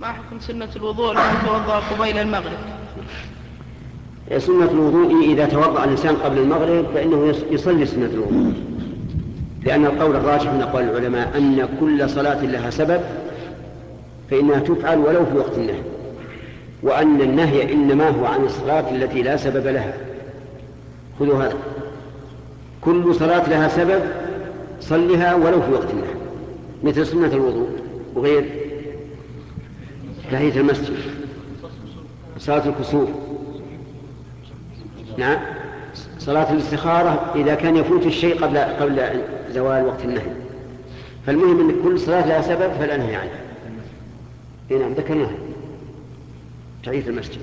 ما حكم سنة الوضوء لمن توضأ قبيل المغرب؟ سنة الوضوء إذا توضأ الإنسان قبل المغرب فإنه يصلي سنة الوضوء. لأن القول الراجح من أقوال العلماء أن كل صلاة لها سبب فإنها تفعل ولو في وقت النهي. وأن النهي إنما هو عن الصلاة التي لا سبب لها. خذوا هذا. كل صلاة لها سبب صلها ولو في وقت النهي. مثل سنة الوضوء. وغير؟ تحية المسجد. صلاة الكسوف نعم. صلاة الاستخارة إذا كان يفوت الشيء قبل قبل زوال وقت النهي. فالمهم أن كل صلاة لها سبب فلا نهي عنها نعم ذكرناها. تحية المسجد.